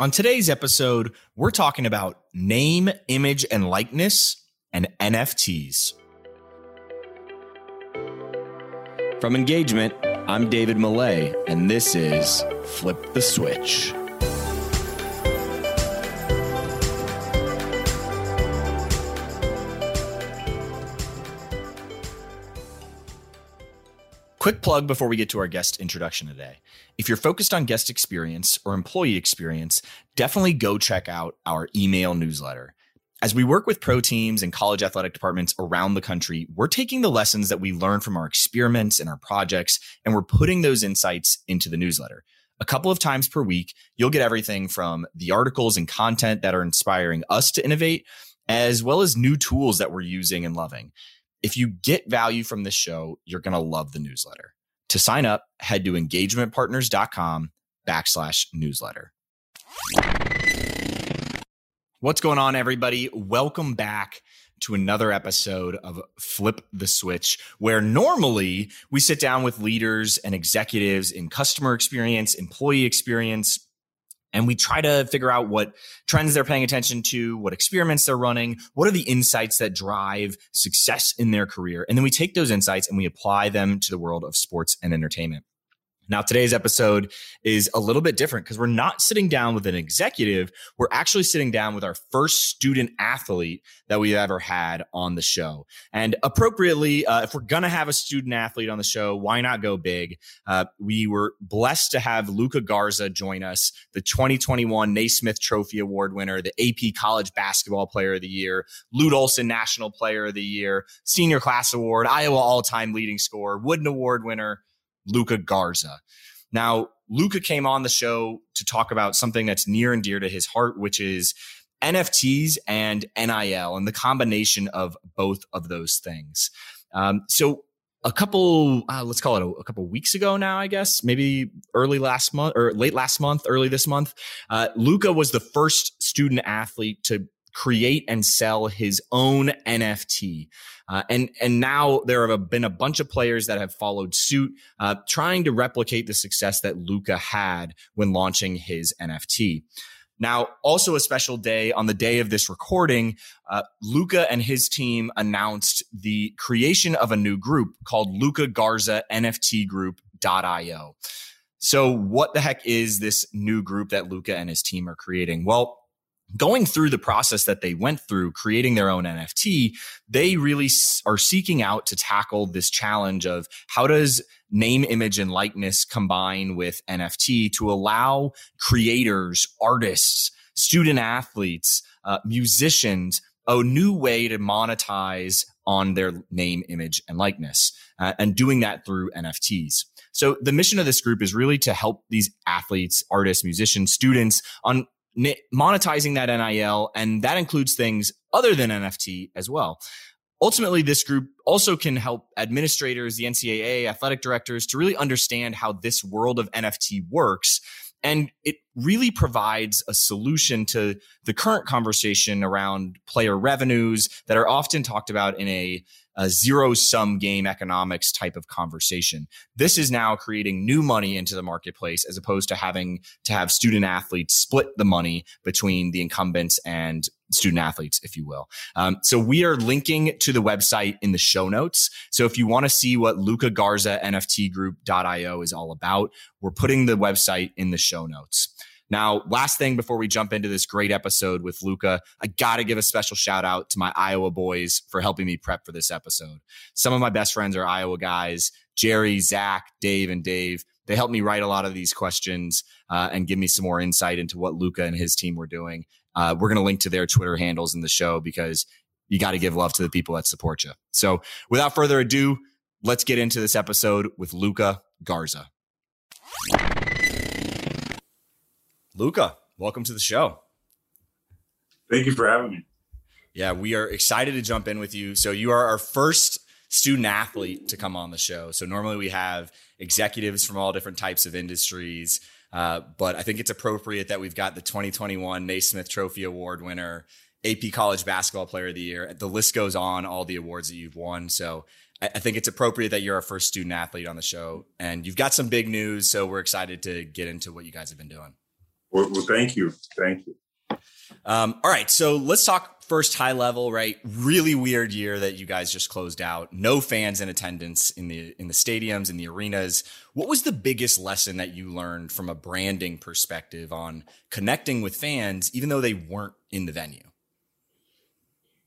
On today's episode, we're talking about name, image, and likeness and NFTs. From Engagement, I'm David Millay, and this is Flip the Switch. Quick plug before we get to our guest introduction today. If you're focused on guest experience or employee experience, definitely go check out our email newsletter. As we work with pro teams and college athletic departments around the country, we're taking the lessons that we learn from our experiments and our projects, and we're putting those insights into the newsletter. A couple of times per week, you'll get everything from the articles and content that are inspiring us to innovate, as well as new tools that we're using and loving. If you get value from this show, you're going to love the newsletter. To sign up, head to engagementpartners.com backslash newsletter. What's going on, everybody? Welcome back to another episode of Flip the Switch, where normally we sit down with leaders and executives in customer experience, employee experience, and we try to figure out what trends they're paying attention to, what experiments they're running, what are the insights that drive success in their career. And then we take those insights and we apply them to the world of sports and entertainment. Now, today's episode is a little bit different because we're not sitting down with an executive. We're actually sitting down with our first student athlete that we've ever had on the show. And appropriately, uh, if we're going to have a student athlete on the show, why not go big? Uh, we were blessed to have Luka Garza join us, the 2021 Naismith Trophy Award winner, the AP College Basketball Player of the Year, Lute Olson National Player of the Year, Senior Class Award, Iowa All Time Leading Scorer, Wooden Award winner. Luka Garza. Now, Luka came on the show to talk about something that's near and dear to his heart, which is NFTs and NIL and the combination of both of those things. Um, so, a couple, uh, let's call it a, a, couple weeks ago now, I guess, maybe early last month or late last month, early this month, uh, Luka was the first student athlete to create and sell his own NFT. Uh, and and now there have been a bunch of players that have followed suit, uh, trying to replicate the success that Luka had when launching his NFT. Now, also a special day on the day of this recording, uh, Luka and his team announced the creation of a new group called Luka Garza NFT Group.io. So, what the heck is this new group that Luka and his team are creating? Well, going through the process that they went through creating their own NFT, they really are seeking out to tackle this challenge of how does name, image, and likeness combine with NFT to allow creators, artists, student athletes, uh, musicians a new way to monetize on their name, image, and likeness, uh, and doing that through NFTs. So the mission of this group is really to help these athletes, artists, musicians, students on monetizing that NIL, and that includes things other than NFT as well. Ultimately, this group also can help administrators, the NCAA, athletic directors to really understand how this world of NFT works. And it really provides a solution to the current conversation around player revenues that are often talked about in a a zero sum game economics type of conversation. This is now creating new money into the marketplace as opposed to having to have student athletes split the money between the incumbents and student athletes, if you will. Um, so we are linking to the website in the show notes. So if you want to see what Luka Garza NFT group.io is all about, we're putting the website in the show notes. Now, last thing before we jump into this great episode with Luka, I got to give a special shout out to my Iowa boys for helping me prep for this episode. Some of my best friends are Iowa guys Jerry, Zach, Dave, and Dave. They helped me write a lot of these questions uh, and give me some more insight into what Luka and his team were doing. Uh, we're going to link to their Twitter handles in the show because you got to give love to the people that support you. So without further ado, let's get into this episode with Luka Garza. Luka, welcome to the show. Thank you for having me. Yeah, we are excited to jump in with you. So, you are our first student athlete to come on the show. So, normally we have executives from all different types of industries. Uh, but I think it's appropriate that we've got the 2021 Naismith Trophy Award winner, AP College Basketball Player of the Year. The list goes on, all the awards that you've won. So I, I think it's appropriate that you're our first student athlete on the show. And you've got some big news. So we're excited to get into what you guys have been doing. Well, well thank you. Thank you. Um, all right. So let's talk first high level, right? Really weird year that you guys just closed out. No fans in attendance in the in the stadiums, in the arenas. What was the biggest lesson that you learned from a branding perspective on connecting with fans, even though they weren't in the venue?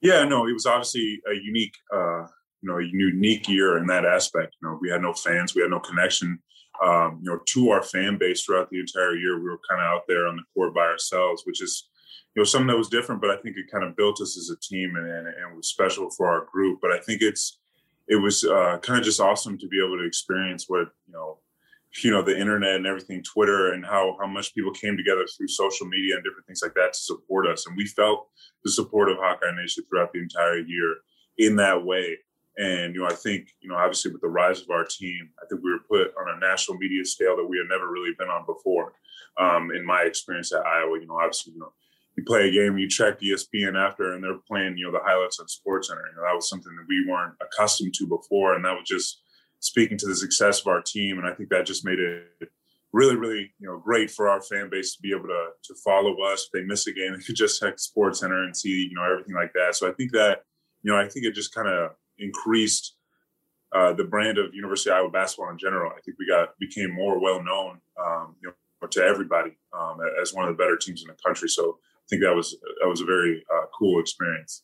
Yeah, no, it was obviously a unique, uh, you know, a unique year in that aspect. You know, we had no fans, we had no connection, um, you know, to our fan base throughout the entire year. We were kind of out there on the court by ourselves, which is you know something that was different, but I think it kind of built us as a team and, and, and was special for our group. But I think it's it was uh, kind of just awesome to be able to experience what you know you know the internet and everything twitter and how how much people came together through social media and different things like that to support us and we felt the support of hawkeye nation throughout the entire year in that way and you know i think you know obviously with the rise of our team i think we were put on a national media scale that we had never really been on before um, in my experience at iowa you know obviously you know you play a game, you check ESPN after, and they're playing, you know, the highlights on Sports Center. You know, that was something that we weren't accustomed to before, and that was just speaking to the success of our team. And I think that just made it really, really, you know, great for our fan base to be able to to follow us. If they miss a game, they could just check Sports Center and see, you know, everything like that. So I think that, you know, I think it just kind of increased uh, the brand of University of Iowa basketball in general. I think we got became more well known, um, you know, to everybody um, as one of the better teams in the country. So I think that was that was a very uh, cool experience.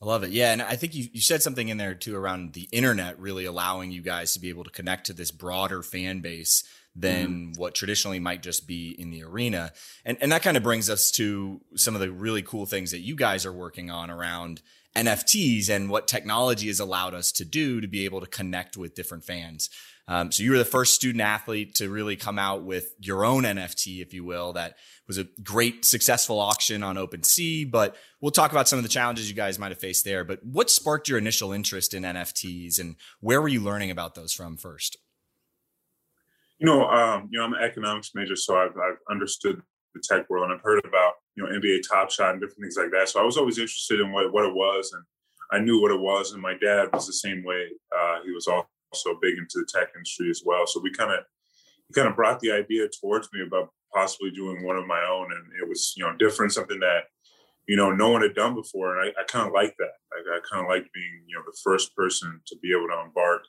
I love it. Yeah. And I think you, you said something in there too around the internet really allowing you guys to be able to connect to this broader fan base than mm-hmm. what traditionally might just be in the arena. And, and that kind of brings us to some of the really cool things that you guys are working on around NFTs and what technology has allowed us to do to be able to connect with different fans. Um, so you were the first student athlete to really come out with your own NFT, if you will, that was a great successful auction on OpenSea, but we'll talk about some of the challenges you guys might have faced there. But what sparked your initial interest in NFTs and where were you learning about those from first? You know, um, you know, I'm an economics major, so I've, I've understood the tech world and I've heard about, you know, NBA Top Shot and different things like that. So I was always interested in what, what it was and I knew what it was. And my dad was the same way. Uh, he was also big into the tech industry as well. So we kind of, he kind of brought the idea towards me about possibly doing one of my own. And it was, you know, different, something that, you know, no one had done before. And I, I kind of like that. I, I kind of like being, you know, the first person to be able to embark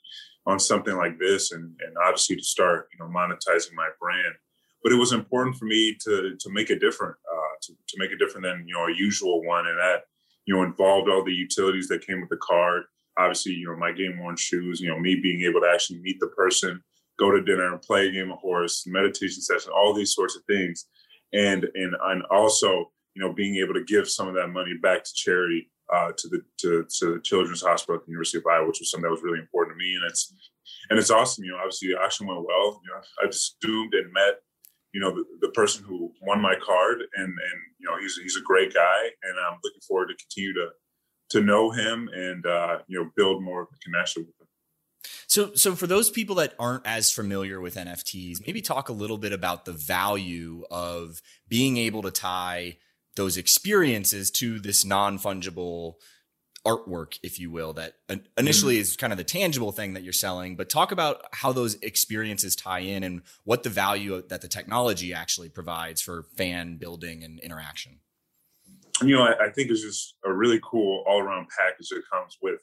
on something like this and, and obviously to start, you know, monetizing my brand. But it was important for me to to make it different, uh, to, to make it different than, you know, a usual one. And that, you know, involved all the utilities that came with the card. Obviously, you know, my game worn shoes, you know, me being able to actually meet the person go to dinner and play a game of horse, meditation session, all these sorts of things. And and and also, you know, being able to give some of that money back to charity uh, to the to, to the Children's Hospital at the University of Iowa, which was something that was really important to me. And it's and it's awesome. You know, obviously the auction went well. You know, I just zoomed and met, you know, the, the person who won my card, and and you know, he's he's a great guy, and I'm looking forward to continue to to know him and uh, you know build more of a connection with him. So, so for those people that aren't as familiar with NFTs, maybe talk a little bit about the value of being able to tie those experiences to this non fungible artwork, if you will, that initially mm-hmm. is kind of the tangible thing that you're selling. But talk about how those experiences tie in and what the value that the technology actually provides for fan building and interaction. You know, I, I think it's just a really cool all around package that comes with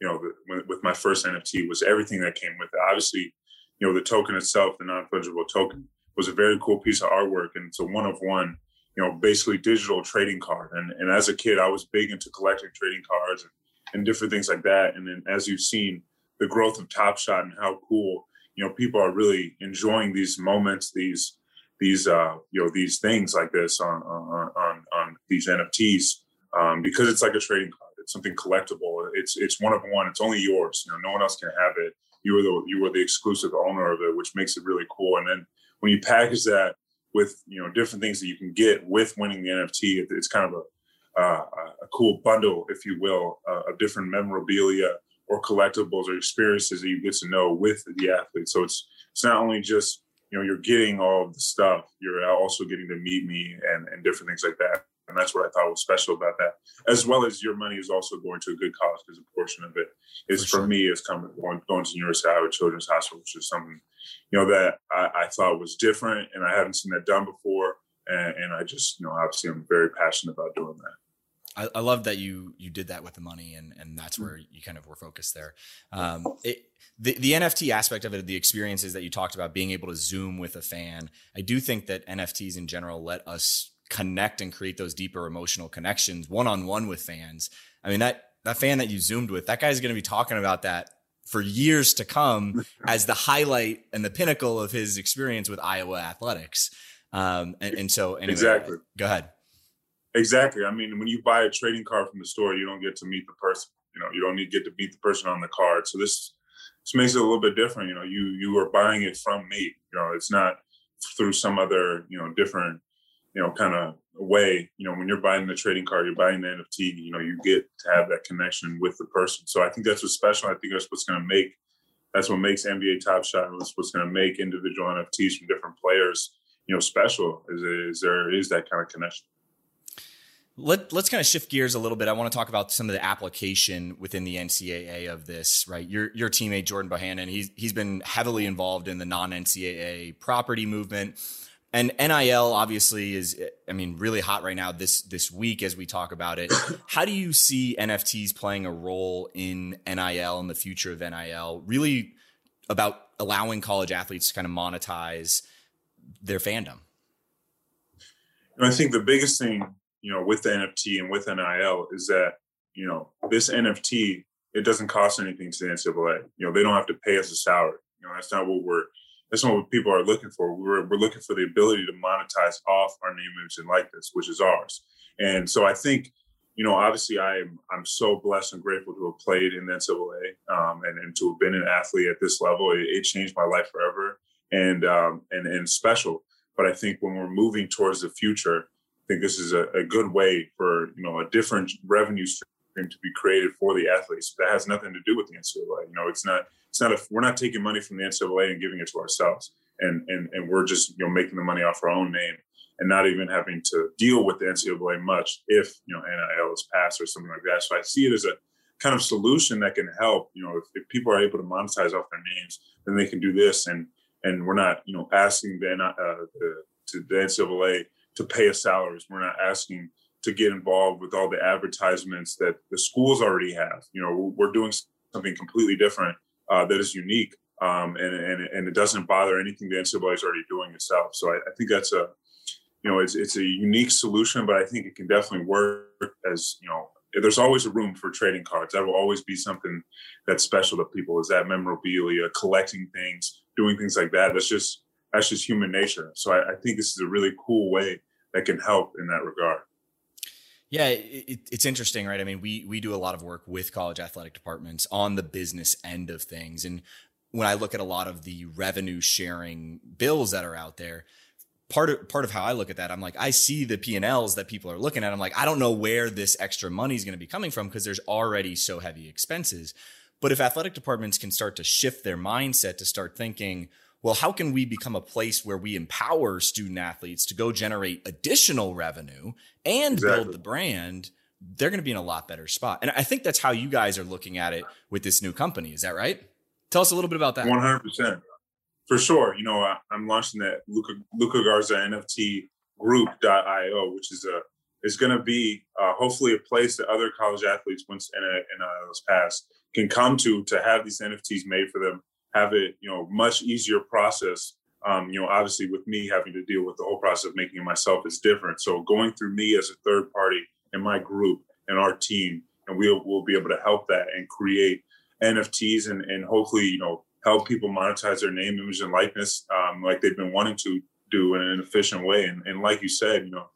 you know, with my first NFT was everything that came with it. Obviously, you know, the token itself, the non-fungible token, was a very cool piece of artwork, and it's a one of one, you know, basically digital trading card. And and as a kid, I was big into collecting trading cards and, and different things like that. And then as you've seen, the growth of Top Shot and how cool, you know, people are really enjoying these moments, these these uh, you know these things like this on on on, on these NFTs um, because it's like a trading card it's something collectible. It's it's one of one. It's only yours. You know, no one else can have it. You were the you are the exclusive owner of it, which makes it really cool. And then when you package that with you know different things that you can get with winning the NFT, it's kind of a uh, a cool bundle, if you will, uh, of different memorabilia or collectibles or experiences that you get to know with the athlete. So it's it's not only just you know you're getting all of the stuff, you're also getting to meet me and and different things like that. And that's what I thought was special about that, as well as your money is also going to a good cause because a portion of it is for, for sure. me is coming going, going to University of Iowa Children's Hospital, which is something you know that I, I, thought was different and I haven't seen that done before. and, and I just you know obviously I'm very passionate about doing that. I, I, love that you you did that with the money, and and that's where you kind of were focused there. Um, it, the the NFT aspect of it, the experiences that you talked about, being able to zoom with a fan. I do think that NFTs in general let us connect and create those deeper emotional connections one on one with fans. I mean that that fan that you zoomed with, that guy's going to be talking about that for years to come as the highlight and the pinnacle of his experience with Iowa athletics. Um, and, and so anyway, exactly. Go ahead. Exactly. I mean, when you buy a trading card from the store, you don't get to meet the person. You know, you don't need to get to meet the person on the card. So this this makes it a little bit different. You know, you you are buying it from me. You know, it's not through some other you know different you know kind of way. You know, when you're buying the trading card, you're buying the NFT. You know, you get to have that connection with the person. So I think that's what's special. I think that's what's going to make that's what makes NBA Top Shot. That's what's going to make individual NFTs from different players you know special. Is is there is that kind of connection. Let, let's kind of shift gears a little bit. I want to talk about some of the application within the NCAA of this, right? Your your teammate Jordan Bohannon, he's he's been heavily involved in the non NCAA property movement. And NIL obviously is, I mean, really hot right now this this week as we talk about it. How do you see NFTs playing a role in NIL and the future of NIL? Really about allowing college athletes to kind of monetize their fandom. I think the biggest thing you know, with the NFT and with NIL is that, you know, this NFT, it doesn't cost anything to the NCAA. You know, they don't have to pay us a salary. You know, that's not what we're, that's not what people are looking for. We're, we're looking for the ability to monetize off our name, image, and likeness, which is ours. And so I think, you know, obviously I'm, I'm so blessed and grateful to have played in the NCAA um, and, and to have been an athlete at this level. It, it changed my life forever and, um, and, and special. But I think when we're moving towards the future, I think this is a, a good way for you know a different revenue stream to be created for the athletes. That has nothing to do with the NCAA. You know, it's not it's not a, we're not taking money from the NCAA and giving it to ourselves, and and and we're just you know making the money off our own name and not even having to deal with the NCAA much if you know NIL is passed or something like that. So I see it as a kind of solution that can help. You know, if, if people are able to monetize off their names, then they can do this, and and we're not you know asking the, uh, the to the NCAA to pay us salaries. We're not asking to get involved with all the advertisements that the schools already have. You know, we're doing something completely different uh, that is unique, um, and, and and it doesn't bother anything the NCAA is already doing itself. So I, I, think that's a, you know, it's it's a unique solution, but I think it can definitely work as you know. There's always a room for trading cards. That will always be something that's special to people. Is that memorabilia, collecting things, doing things like that. That's just that's just human nature. So I, I think this is a really cool way that can help in that regard. Yeah, it, it's interesting, right? I mean, we we do a lot of work with college athletic departments on the business end of things, and when I look at a lot of the revenue sharing bills that are out there, part of part of how I look at that, I'm like, I see the P and Ls that people are looking at. I'm like, I don't know where this extra money is going to be coming from because there's already so heavy expenses. But if athletic departments can start to shift their mindset to start thinking, well, how can we become a place where we empower student athletes to go generate additional revenue and exactly. build the brand? They're going to be in a lot better spot. And I think that's how you guys are looking at it with this new company. Is that right? Tell us a little bit about that. 100%. For sure. You know, I, am launching that Luka, Luka Garza NFT group.io, which is a is going to be uh, hopefully a place that other college athletes, once NIL's passed, can come to to have these NFTs made for them have it, you know, much easier process. Um, you know, obviously with me having to deal with the whole process of making it myself is different. So going through me as a third party in my group and our team, and we'll we'll be able to help that and create NFTs and and hopefully you know help people monetize their name, image, and likeness um, like they've been wanting to do in an efficient way. And, and like you said, you know,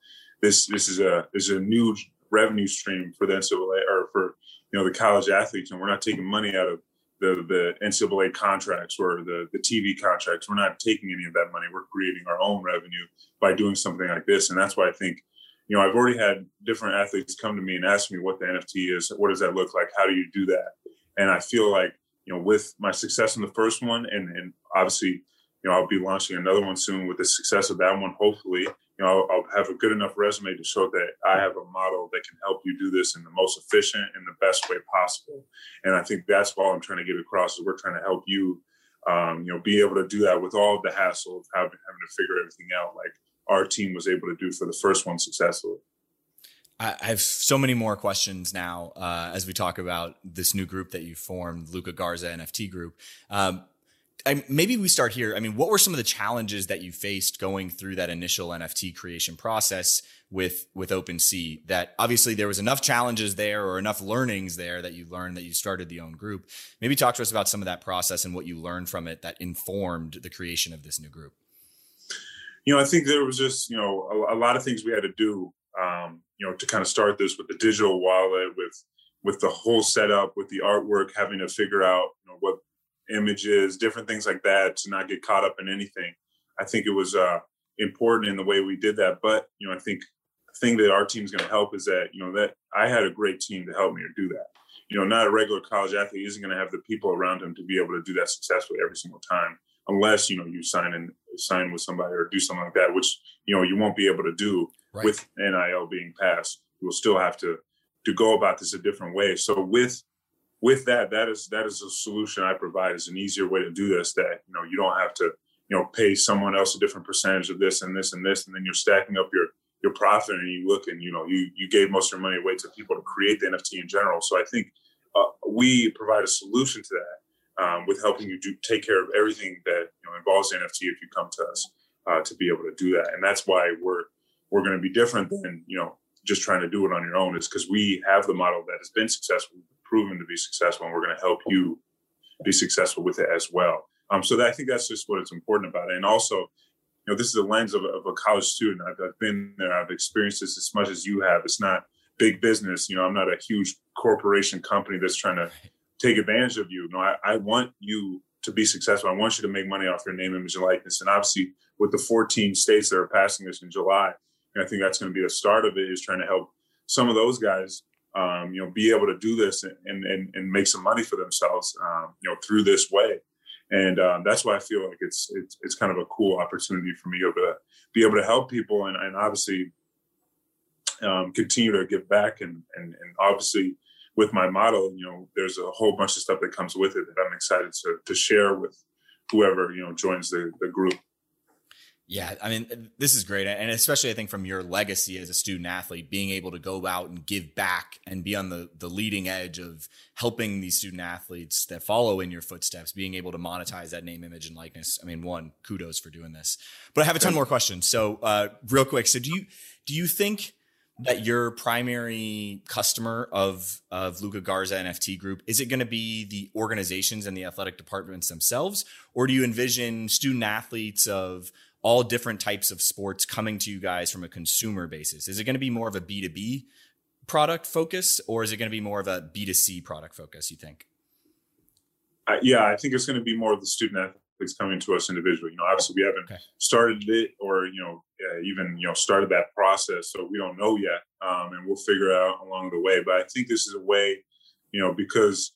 this this is a is a new revenue stream for the NCAA or for you know the college athletes, and we're not taking money out of the the NCAA contracts or the the TV contracts. We're not taking any of that money. We're creating our own revenue by doing something like this, and that's why I think. You know, I've already had different athletes come to me and ask me what the NFT is. What does that look like? How do you do that? And I feel like, you know, with my success in the first one, and, and obviously, you know, I'll be launching another one soon with the success of that one, hopefully, you know, I'll, I'll, have a good enough resume to show that I have a model that can help you do this in the most efficient and the best way possible. And I think that's all I'm trying to get across is we're trying to help you, um, you know, be able to do that with all the hassle of having, having to figure everything out, like our team was able to do for the first one successfully. I have so many more questions now uh, as we talk about this new group that you formed, Luka Garza NFT Group. Um, I, maybe we start here. I mean, what were some of the challenges that you faced going through that initial NFT creation process with with OpenSea? That obviously there was enough challenges there or enough learnings there that you learned that you started the own group. Maybe talk to us about some of that process and what you learned from it that informed the creation of this new group. You know, I think there was just you know a, a lot of things we had to do um, you know, to kind of start this with the digital wallet, with with the whole setup, with the artwork, having to figure out you know, what images, different things like that, to not get caught up in anything. I think it was uh, important in the way we did that. But you know, I think the thing that our team's going to help is that you know that I had a great team to help me to do that. You know, not a regular college athlete isn't going to have the people around him to be able to do that successfully every single time, unless you know you sign and sign with somebody or do something like that, which you know you won't be able to do right. with NIL being passed. We'll still have to to go about this a different way. So with with that, that is that is a solution I provide is an easier way to do this. That you know you don't have to you know pay someone else a different percentage of this and this and this, and then you're stacking up your your profit and you look and you know you you gave most of your money away to people to create the NFT in general. So I think uh, we provide a solution to that um, with helping you do take care of everything that you know involves NFT if you come to us uh, to be able to do that, and that's why we're we're going to be different than you know just trying to do it on your own is because we have the model that has been successful proven to be successful and we're going to help you be successful with it as well. Um, so that, i think that's just what it's important about it. And also you know this is a lens of, of a college student. I've, I've, been there. I've experienced this as much as you have. It's not big business. You know i'm not a huge corporation company that's trying to take advantage of you. No I, I want you to be successful. I want you to make money off your name image and likeness. And obviously with the 14 states that are passing this in july I think that's going to be the start of it is trying to help some of those guys, um, you know, be able to do this and, and, and make some money for themselves, um, you know, through this way. And um, that's why I feel like it's, it's, it's kind of a cool opportunity for me to be able to help people and, and obviously um, continue to give back. And, and, and obviously with my model, you know, there's a whole bunch of stuff that comes with it that I'm excited to, to share with whoever, you know, joins the, the group. Yeah, I mean, this is great. And especially, I think, from your legacy as a student athlete, being able to go out and give back and be on the, the leading edge of helping these student athletes that follow in your footsteps, being able to monetize that name, image, and likeness. I mean, one, kudos for doing this. But I have a ton more questions. So, uh, real quick. So, do you, do you think that your primary customer of, of Luka Garza NFT group, is it going to be the organizations and the athletic departments themselves? Or do you envision student athletes of, all different types of sports coming to you guys from a consumer basis? Is it going to be more of a B2B product focus or is it going to be more of a B2C product focus, you think? Uh, yeah, I think it's going to be more of the student athletes coming to us individually. You know, obviously we haven't okay. started it or, you know, uh, even, you know, started that process. So we don't know yet. Um, and we'll figure out along the way. But I think this is a way, you know, because,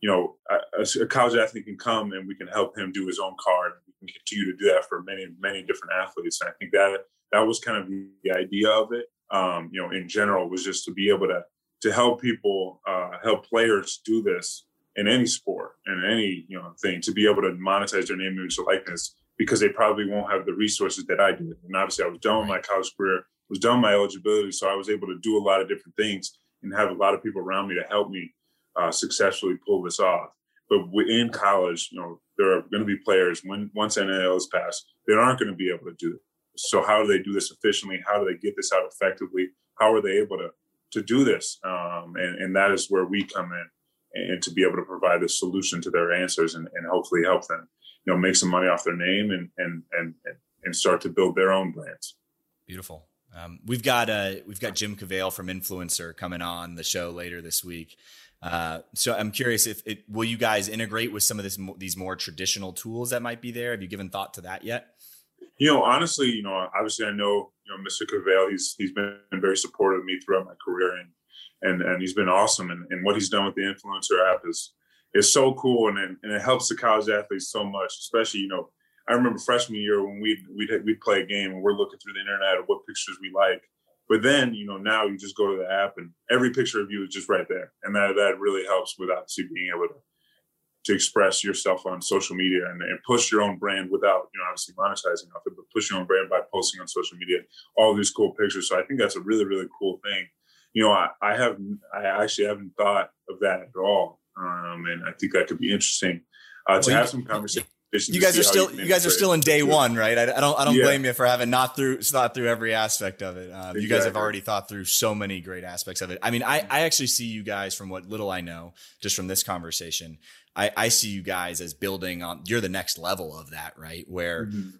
you know, a, a college athlete can come and we can help him do his own card can continue to do that for many, many different athletes. And I think that that was kind of the idea of it. Um, you know, in general, was just to be able to to help people, uh, help players do this in any sport and any you know thing to be able to monetize their name, image, likeness because they probably won't have the resources that I did. And obviously, I was done with my college career, was done my eligibility, so I was able to do a lot of different things and have a lot of people around me to help me uh, successfully pull this off. But within college, you know, there are going to be players when once NIL is passed that aren't going to be able to do it. So how do they do this efficiently? How do they get this out effectively? How are they able to to do this? Um, and, and that is where we come in and to be able to provide a solution to their answers and, and hopefully help them, you know, make some money off their name and and and and start to build their own brands. Beautiful. Um, we've got uh, we've got Jim Cavale from INFLCR coming on the show later this week. Uh, so I'm curious if it will you guys integrate with some of this these more traditional tools that might be there. Have you given thought to that yet? You know, honestly, you know, obviously I know you know Mr. Cavale. He's he's been very supportive of me throughout my career, and and and he's been awesome. And, and what he's done with the INFLCR app is is so cool, and and it helps the college athletes so much. Especially, you know, I remember freshman year when we we'd, we'd, we'd play a game and we're looking through the internet of what pictures we like, but then, you know, now you just go to the app and every picture of you is just right there. And that, that really helps with obviously being able to, to express yourself on social media and, and, push your own brand without, you know, obviously monetizing off it, but push your own brand by posting on social media all these cool pictures. So I think that's a really, really cool thing. You know, I, I have I actually haven't thought of that at all, um, and I think that could be interesting uh, to well, have some conversation you guys are still you, you guys are still in day one, right? I, I don't I don't yeah. blame you for having not through thought through every aspect of it. Um, exactly. You guys have already thought through so many great aspects of it. I mean, I I actually see you guys from what little I know just from this conversation. I I see you guys as building on. You're the next level of that, right? Where. Mm-hmm.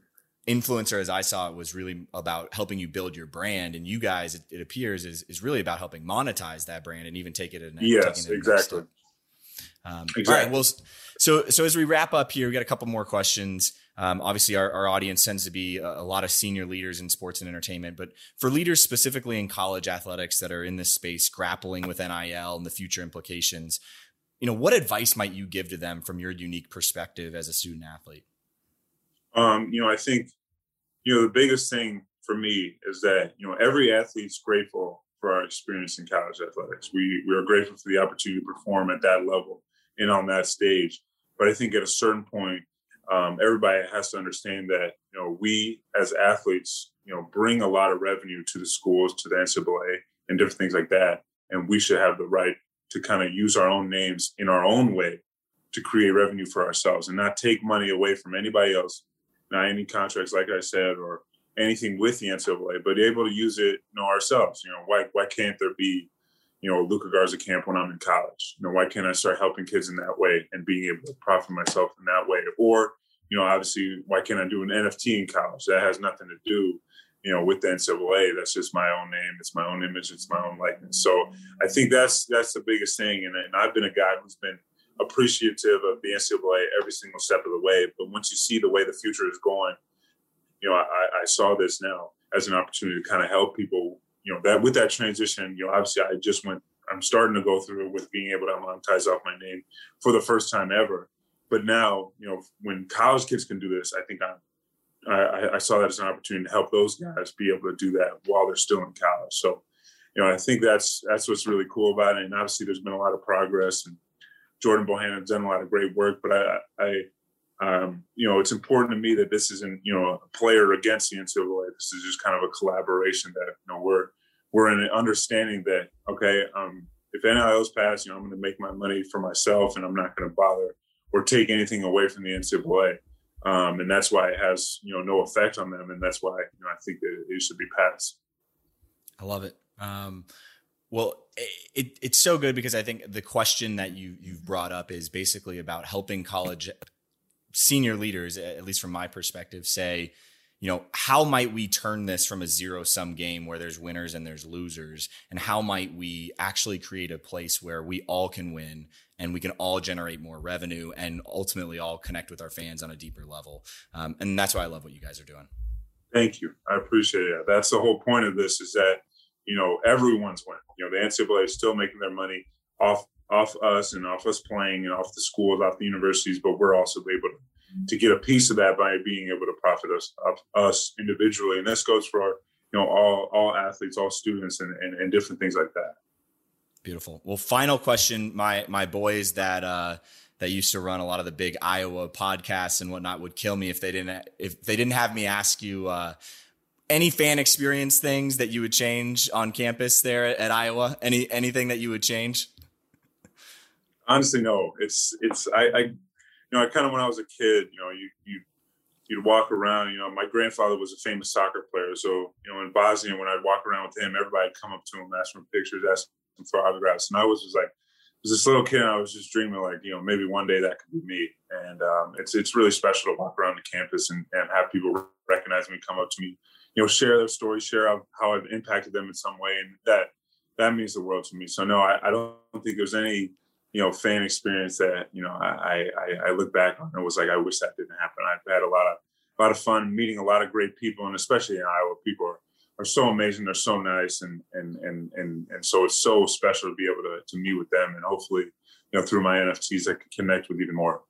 INFLCR, as I saw it, was really about helping you build your brand, and you guys, it, it appears, is is really about helping monetize that brand and even take it. In, yes, exactly. Um, exactly. All right. Well, so so as we wrap up here, we got a couple more questions. Um, obviously, our, our audience tends to be a, a, lot of senior leaders in sports and entertainment, but for leaders specifically in college athletics that are in this space, grappling with NIL and the future implications, you know, what advice might you give to them from your unique perspective as a student athlete? Um, you know, I think you know the biggest thing for me is that you know every athlete's grateful for our experience in college athletics. We we are grateful for the opportunity to perform at that level and on that stage. But I think at a certain point, um, everybody has to understand that you know we as athletes, you know, bring a lot of revenue to the schools, to the NCAA, and different things like that, and we should have the right to kind of use our own names in our own way to create revenue for ourselves and not take money away from anybody else, not any contracts, like I said, or anything with the NCAA, but able to use it, you know, ourselves. You know, why why can't there be you know, Luka Garza camp when I'm in college? You know, why can't I start helping kids in that way and being able to profit myself in that way? Or, you know, obviously, why can't I do an NFT in college? That has nothing to do, you know, with the NCAA. That's just my own name. It's my own image. It's my own likeness. So I think that's that's the biggest thing. And, and I've been a guy who's been appreciative of the NCAA every single step of the way. But once you see the way the future is going, you know, I, I saw this now as an opportunity to kind of help people you know that with that transition, you know, obviously I just went. I'm starting to go through it with being able to monetize off my name for the first time ever. But now, you know, when college kids can do this, I think I'm. I, I saw that as an opportunity to help those guys be able to do that while they're still in college. So, you know, I think that's that's what's really cool about it. And obviously, there's been a lot of progress, and Jordan Bohannon's done a lot of great work. But I, I um, you know, it's important to me that this isn't, you know, a player against the NCAA. This is just kind of a collaboration that, you know, we're we're in an understanding that, okay, um, if NIL's pass, you know, I'm going to make my money for myself, and I'm not going to bother or take anything away from the NCAA. Um, and that's why it has, you know, no effect on them, and that's why, you know, I think that it should be passed. I love it. Um, well, it, it's so good because I think the question that you you've brought up is basically about helping college senior leaders, at least from my perspective, say, you know, how might we turn this from a zero sum game where there's winners and there's losers? And how might we actually create a place where we all can win and we can all generate more revenue and ultimately all connect with our fans on a deeper level? Um, and that's why I love what you guys are doing. Thank you. I appreciate it. That's the whole point of this is that, you know, everyone's winning. You know, the NCAA is still making their money off off us and off us playing and off the schools, off the universities, but we're also able to, to get a piece of that by being able to profit us us individually. And this goes for our you know all all athletes, all students, and, and, and different things like that. Beautiful. Well, final question. My my boys that uh, that used to run a lot of the big Iowa podcasts and whatnot would kill me if they didn't if they didn't have me ask you. Uh, any fan experience things that you would change on campus there at, at Iowa? Any anything that you would change? honestly, no. It's it's I, I you know I kind of when I was a kid, you know, you you you'd walk around. You know, my grandfather was a famous soccer player, so you know in Bosnia when I'd walk around with him, everybody'd come up to him, ask for pictures, ask him for autographs, and I was just like. As this little kid, I was just dreaming like, you know, maybe one day that could be me. And um, it's it's really special to walk around the campus and, and have people recognize me, come up to me, you know, share their story, share how, how I've impacted them in some way, and that that means the world to me. So no, I, I don't think there's any you know, fan experience that, you know, I, I, I look back on and was like, I wish that didn't happen. I've had a lot of, a lot of fun meeting a lot of great people and especially in Iowa, people are, are so amazing. They're so nice. And, and, and, and, and so it's so special to be able to, to meet with them and hopefully, you know, through my NFTs, I can connect with even more.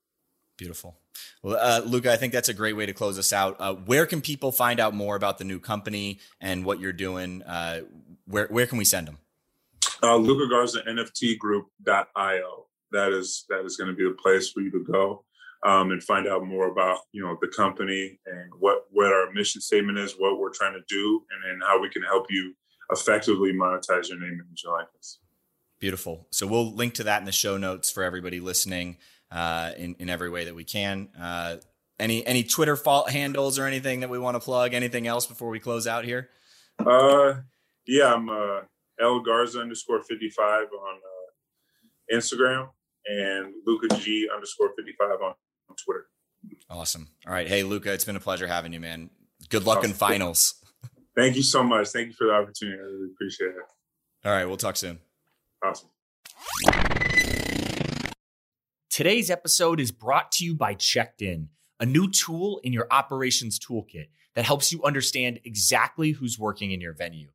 Beautiful. Well, uh, Luka, I think that's a great way to close us out. Uh, where can people find out more about the new company and what you're doing? Uh, where, where can we send them? Uh, Luka Garza NFT Group.io. that is that is going to be the place for you to go um, and find out more about you know the company and what what our mission statement is, what we're trying to do, and then how we can help you effectively monetize your name, image, and likeness. Beautiful. So we'll link to that in the show notes for everybody listening uh, in in every way that we can. Uh, any any Twitter fault handles or anything that we want to plug? Anything else before we close out here? Uh, yeah, I'm uh, L Garza underscore fifty five on uh, Instagram and Luca G underscore fifty five on, on Twitter. Awesome. All right, hey Luka, it's been a pleasure having you, man. Good luck awesome. in finals. Thank you so much. Thank you for the opportunity. I really appreciate it. All right, we'll talk soon. Awesome. Today's episode is brought to you by Checked In, a new tool in your operations toolkit that helps you understand exactly who's working in your venue.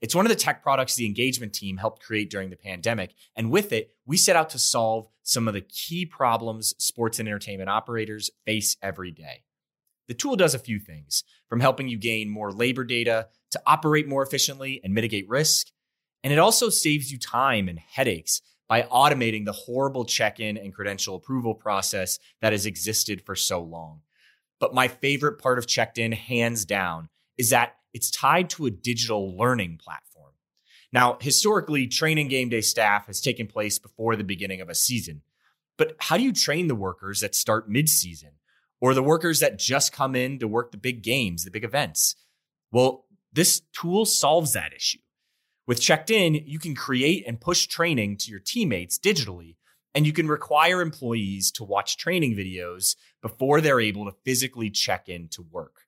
It's one of the tech products the engagement team helped create during the pandemic. And with it, we set out to solve some of the key problems sports and entertainment operators face every day. The tool does a few things from helping you gain more labor data to operate more efficiently and mitigate risk. And it also saves you time and headaches by automating the horrible check in and credential approval process that has existed for so long. But my favorite part of Checked In, hands down, is that it's tied to a digital learning platform. Now, historically, training game day staff has taken place before the beginning of a season. But how do you train the workers that start mid-season or the workers that just come in to work the big games, the big events? Well, this tool solves that issue. With Checked In, you can create and push training to your teammates digitally, and you can require employees to watch training videos before they're able to physically check in to work.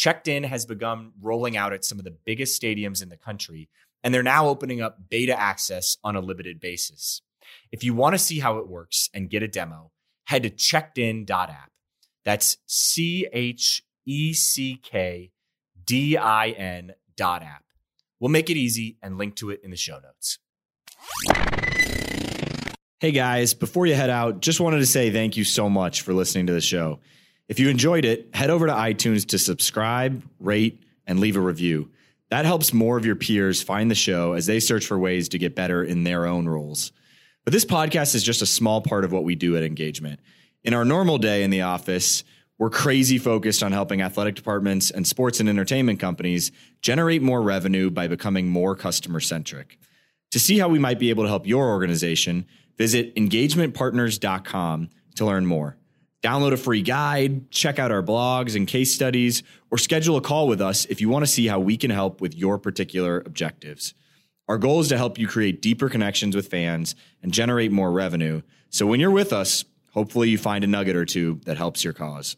Checked In has begun rolling out at some of the biggest stadiums in the country, and they're now opening up beta access on a limited basis. If you want to see how it works and get a demo, head to checkedin.app. That's C H E C K D I N dot app. We'll make it easy and link to it in the show notes. Hey guys, before you head out, just wanted to say thank you so much for listening to the show. If you enjoyed it, head over to iTunes to subscribe, rate, and leave a review. That helps more of your peers find the show as they search for ways to get better in their own roles. But this podcast is just a small part of what we do at Engagement. In our normal day in the office, we're crazy focused on helping athletic departments and sports and entertainment companies generate more revenue by becoming more customer centric. To see how we might be able to help your organization, visit engagementpartners.com to learn more. Download a free guide, check out our blogs and case studies, or schedule a call with us if you want to see how we can help with your particular objectives. Our goal is to help you create deeper connections with fans and generate more revenue. So when you're with us, hopefully you find a nugget or two that helps your cause.